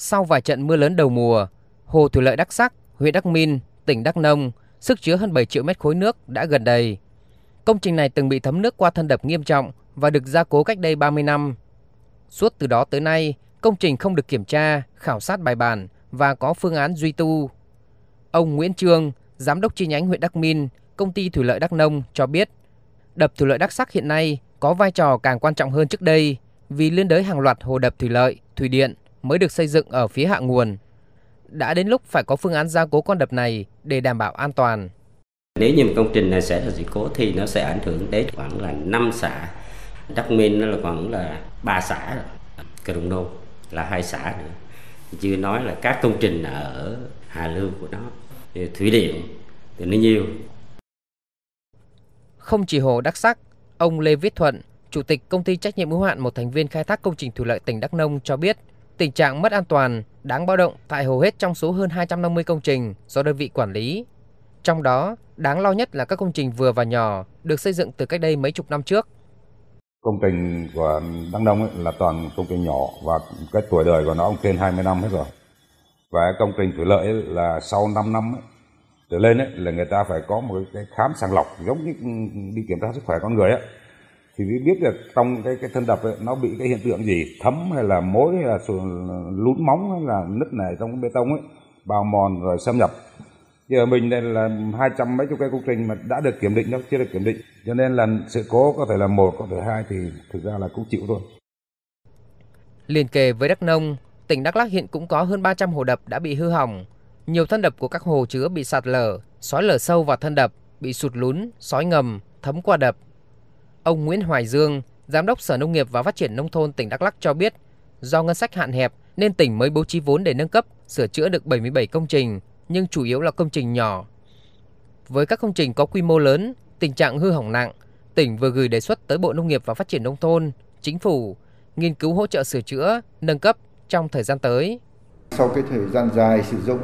Sau vài trận mưa lớn đầu mùa, hồ thủy lợi Đắc Sắc, huyện Đắc Min, tỉnh Đắk Nông, sức chứa hơn 7 triệu mét khối nước đã gần đầy. Công trình này từng bị thấm nước qua thân đập nghiêm trọng và được gia cố cách đây 30 năm. Suốt từ đó tới nay, công trình không được kiểm tra, khảo sát bài bản và có phương án duy tu. Ông Nguyễn Trương, giám đốc chi nhánh huyện Đắc Min, công ty thủy lợi Đắk Nông cho biết, đập thủy lợi Đắc Sắc hiện nay có vai trò càng quan trọng hơn trước đây vì liên đới hàng loạt hồ đập thủy lợi, thủy điện mới được xây dựng ở phía hạ nguồn. Đã đến lúc phải có phương án gia cố con đập này để đảm bảo an toàn. Nếu như công trình này sẽ là sự cố thì nó sẽ ảnh hưởng đến khoảng là 5 xã. Đắk Minh nó là khoảng là 3 xã. Cà Rồng Nô là hai xã nữa. Chưa nói là các công trình ở Hà Lưu của nó, thủy điện thì nó nhiều. Không chỉ hồ Đắc Sắc, ông Lê Viết Thuận, Chủ tịch công ty trách nhiệm hữu hạn một thành viên khai thác công trình thủy lợi tỉnh Đắk Nông cho biết, tình trạng mất an toàn đáng báo động tại hầu hết trong số hơn 250 công trình do đơn vị quản lý. Trong đó, đáng lo nhất là các công trình vừa và nhỏ được xây dựng từ cách đây mấy chục năm trước. Công trình của Đăng Đông ấy là toàn công trình nhỏ và cái tuổi đời của nó cũng trên 20 năm hết rồi. Và công trình thủy lợi là sau 5 năm ấy, trở lên ấy, là người ta phải có một cái khám sàng lọc giống như đi kiểm tra sức khỏe con người ấy thì mới biết được trong cái cái thân đập ấy, nó bị cái hiện tượng gì thấm hay là mối hay là lún móng hay là nứt này trong bê tông ấy bào mòn rồi xâm nhập giờ mình đây là hai trăm mấy chục cái công trình mà đã được kiểm định đâu chưa được kiểm định cho nên là sự cố có thể là một có thể hai thì thực ra là cũng chịu thôi Liên kề với Đắk Nông, tỉnh Đắk Lắk hiện cũng có hơn 300 hồ đập đã bị hư hỏng. Nhiều thân đập của các hồ chứa bị sạt lở, xói lở sâu vào thân đập, bị sụt lún, sói ngầm, thấm qua đập. Ông Nguyễn Hoài Dương, Giám đốc Sở Nông nghiệp và Phát triển Nông thôn tỉnh Đắk Lắc cho biết, do ngân sách hạn hẹp nên tỉnh mới bố trí vốn để nâng cấp, sửa chữa được 77 công trình, nhưng chủ yếu là công trình nhỏ. Với các công trình có quy mô lớn, tình trạng hư hỏng nặng, tỉnh vừa gửi đề xuất tới Bộ Nông nghiệp và Phát triển Nông thôn, Chính phủ, nghiên cứu hỗ trợ sửa chữa, nâng cấp trong thời gian tới. Sau cái thời gian dài sử dụng,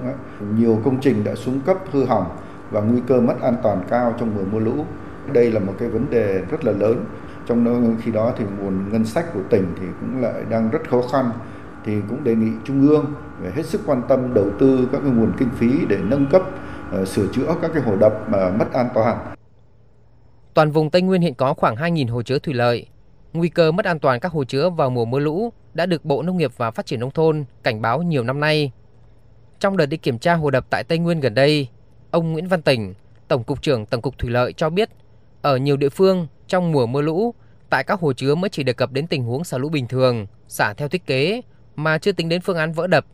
nhiều công trình đã xuống cấp hư hỏng và nguy cơ mất an toàn cao trong mùa mưa lũ. Đây là một cái vấn đề rất là lớn. Trong đó, khi đó thì nguồn ngân sách của tỉnh thì cũng lại đang rất khó khăn thì cũng đề nghị trung ương phải hết sức quan tâm đầu tư các cái nguồn kinh phí để nâng cấp ờ, sửa chữa các cái hồ đập mà mất an toàn. Toàn vùng Tây Nguyên hiện có khoảng 2.000 hồ chứa thủy lợi. Nguy cơ mất an toàn các hồ chứa vào mùa mưa lũ đã được Bộ Nông nghiệp và Phát triển Nông thôn cảnh báo nhiều năm nay. Trong đợt đi kiểm tra hồ đập tại Tây Nguyên gần đây, ông Nguyễn Văn Tỉnh, Tổng cục trưởng Tổng cục Thủy lợi cho biết, ở nhiều địa phương trong mùa mưa lũ, tại các hồ chứa mới chỉ đề cập đến tình huống xả lũ bình thường, xả theo thiết kế mà chưa tính đến phương án vỡ đập.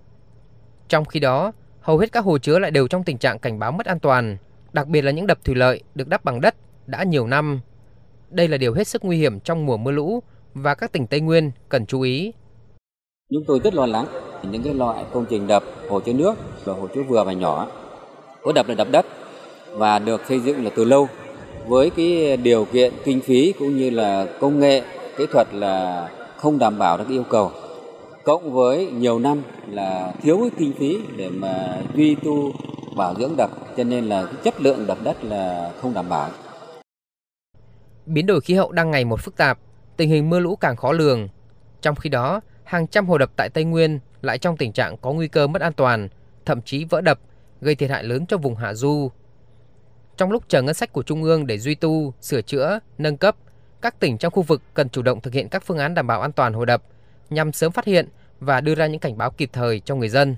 Trong khi đó, hầu hết các hồ chứa lại đều trong tình trạng cảnh báo mất an toàn, đặc biệt là những đập thủy lợi được đắp bằng đất đã nhiều năm. Đây là điều hết sức nguy hiểm trong mùa mưa lũ và các tỉnh Tây Nguyên cần chú ý. Chúng tôi rất lo lắng những cái loại công trình đập hồ chứa nước và hồ chứa vừa và nhỏ có đập là đập đất và được xây dựng là từ lâu với cái điều kiện kinh phí cũng như là công nghệ kỹ thuật là không đảm bảo được yêu cầu cộng với nhiều năm là thiếu cái kinh phí để mà duy tu bảo dưỡng đập cho nên là cái chất lượng đập đất là không đảm bảo. Biến đổi khí hậu đang ngày một phức tạp, tình hình mưa lũ càng khó lường. Trong khi đó, hàng trăm hồ đập tại Tây Nguyên lại trong tình trạng có nguy cơ mất an toàn, thậm chí vỡ đập, gây thiệt hại lớn cho vùng hạ du. Trong lúc chờ ngân sách của Trung ương để duy tu, sửa chữa, nâng cấp, các tỉnh trong khu vực cần chủ động thực hiện các phương án đảm bảo an toàn hồ đập nhằm sớm phát hiện và đưa ra những cảnh báo kịp thời cho người dân.